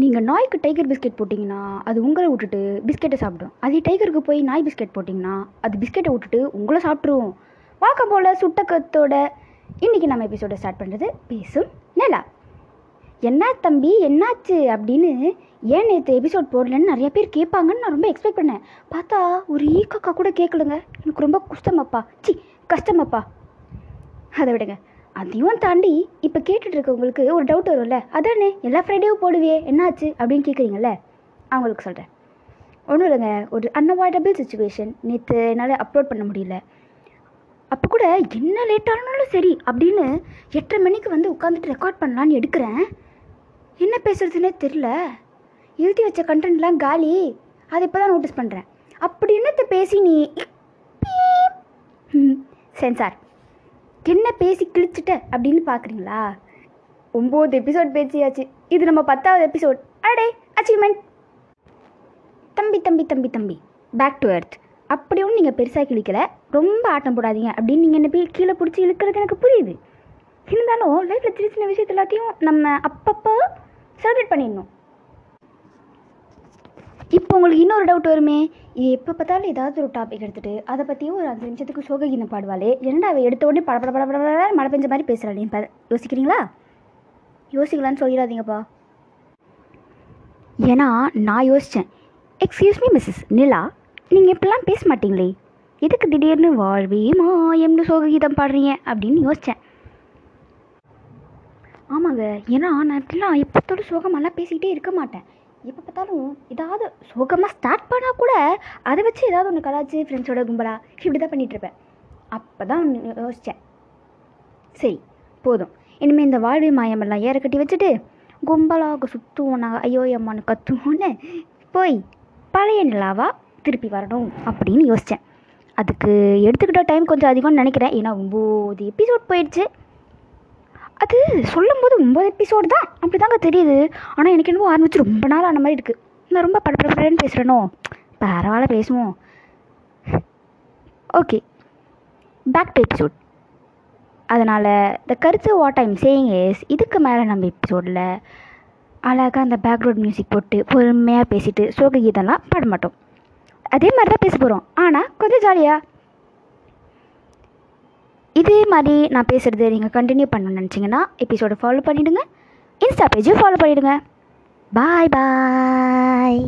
நீங்கள் நாய்க்கு tiger biscuit போட்டிங்கன்னா அது உங்களை விட்டுட்டு பிஸ்கெட்டை சாப்பிடும். அதே டைகருக்கு போய் நாய் பிஸ்கெட் போட்டிங்கன்னா அது பிஸ்கெட்டை விட்டுட்டு உங்களை சாப்பிட்ருவோம் வாக்கம் போல் சுட்டக்கத்தோட இன்றைக்கி நம்ம எபிசோடை ஸ்டார்ட் பண்ணுறது பேசும் நிலா. என்ன தம்பி என்னாச்சு? அப்படின்னு ஏன் நேற்று எபிசோட் போடலன்னு நிறைய பேர் கேட்பாங்கன்னு நான் ரொம்ப எக்ஸ்பெக்ட் பண்ணேன். பார்த்தா ஒரு ஈக்கக்கா கூட கேட்கலங்க. எனக்கு ரொம்ப கஷ்டமாப்பா. சி கஷ்டமாப்பா. அதை விடுங்க. அதையும் தாண்டி இப்போ கேட்டுட்டு இருக்கவங்களுக்கு ஒரு டவுட் வரும்ல. அதானே எல்லா ஃப்ரைடேவும் போடுவியே என்னாச்சு? அப்படின்னு கேட்குறீங்கல்ல அவங்களுக்கு சொல்கிறேன் ஒன்றும் இல்லைங்க ஒரு அன்அவாய்டபிள் சுச்சுவேஷன் நேற்று என்னால் அப்லோட் பண்ண முடியல. அப்போ கூட என்ன லேட்டானாலும் சரி அப்படின்னு எட்டரை மணிக்கு வந்து உட்காந்துட்டு ரெக்கார்ட் பண்ணலான்னு எடுக்கிறேன். என்ன பேசுறதுனே தெரில எழுதி வச்ச கண்டென்ட்லாம் காலி. அதை இப்போ தான் நோட்டீஸ் பண்ணுறேன் அப்படி என்னத்தை பேசி நீ? சென்சார் என்ன பேசி கிழிச்சிட்ட அப்படின்னு பார்க்குறீங்களா ஒம்பது எபிசோட் பேசியாச்சு. இது நம்ம பத்தாவது எபிசோட் அடே அச்சீவ்மெண்ட் தம்பி தம்பி தம்பி தம்பி பேக் டு எர்த் அப்படி ஒன்றும் நீங்கள் பெருசாக கிழிக்கல. ரொம்ப ஆட்டம் போடாதீங்க அப்படின்னு நீங்கள் என்ன போய் கீழே பிடிச்சி இழுக்கிறது எனக்கு புரியுது. இருந்தாலும் லைஃப்பில் சின்ன சின்ன விஷயத்து எல்லாத்தையும் நம்ம அப்பப்போ செலிப்ரேட் பண்ணிடணும். இப்போ உங்களுக்கு இன்னொரு டவுட் வருமே? எப்போ பார்த்தாலும் ஏதாவது ஒரு டாபிக் எடுத்துகிட்டு அதை பற்றியும் ஒரு அஞ்சு நிமிஷத்துக்கு சோககீதம் பாடுவாளே. என்னடா அவள் எடுத்த உடனே பட பட பட பட பட மழை பெஞ்ச மாதிரி பேசுகிறாள் இப்போ யோசிக்கிறீங்களா? யோசிக்கலான்னு சொல்லிடாதீங்கப்பா. ஏன்னா நான் யோசித்தேன் எக்ஸ்கியூஸ் மீ மிஸ்ஸஸ் நிலா நீங்கள் இப்படிலாம் பேச மாட்டீங்களே. எதுக்கு திடீர்னு வாழ்வே மாயம்னு சோககீதம் பாடுறீங்க அப்படின்னு யோசித்தேன் ஆமாங்க. ஏன்னா நான் இப்படிலாம் எப்போத்தோட சோகமெல்லாம் பேசிக்கிட்டே இருக்க மாட்டேன். எப்போ பார்த்தாலும் ஏதாவது சோகமாக ஸ்டார்ட் பண்ணால் கூட அதை வச்சு ஏதாவது ஒன்று கலாச்சு ஃப்ரெண்ட்ஸோட கும்பலா இப்படி தான் பண்ணிகிட்ருப்பேன் அப்போ தான் யோசித்தேன் சரி போதும். இனிமேல் இந்த வாழ்வை மாயமெல்லாம் ஏற கட்டி வச்சுட்டு கும்பலாக சுற்றுவோம் நாங்கள் ஐயோ அம்மான்னு கத்துவோன்னு போய் பழைய நிலாவாக திருப்பி வரணும் அப்படின்னு யோசித்தேன் அதுக்கு எடுத்துக்கிட்ட டைம் கொஞ்சம் அதிகம்னு நினைக்கிறேன். ஏன்னா ஒம்பது எபிசோட் போயிடுச்சு. அது சொல்லும்போது ஒம்பது எபிசோடு தான். அப்படி தாங்க தெரியுது. ஆனால் எனக்கு என்னவோ ஆரம்பிச்சு ரொம்ப நாள் ஆன மாதிரி இருக்குது நான் ரொம்ப படப்படப்படன்னு பேசுகிறேனோ பரவாயில்ல பேசுவோம். ஓகே பேக் டு எபிசோட் அதனால் த கருத்து வாட் ஐம் சேயிங் இஸ் இதுக்கு மேலே நம்ம எபிசோடில் அழகாக அந்த பேக்ரவுண்ட் மியூசிக் போட்டு பொறுமையாக பேசிட்டு சோக கீதம்லாம் பாட மாட்டோம். அதே மாதிரி தான் பேச போகிறோம் ஆனால் கொஞ்சம் ஜாலியாக இதே மாதிரி நான் பேசுகிறது நீங்கள் கண்டினியூ பண்ணணும்னு நினச்சிங்கன்னா எபிசோடை ஃபாலோ பண்ணிவிடுங்க இன்ஸ்டா பேஜையும் ஃபாலோ பண்ணிவிடுங்க பாய் பாய்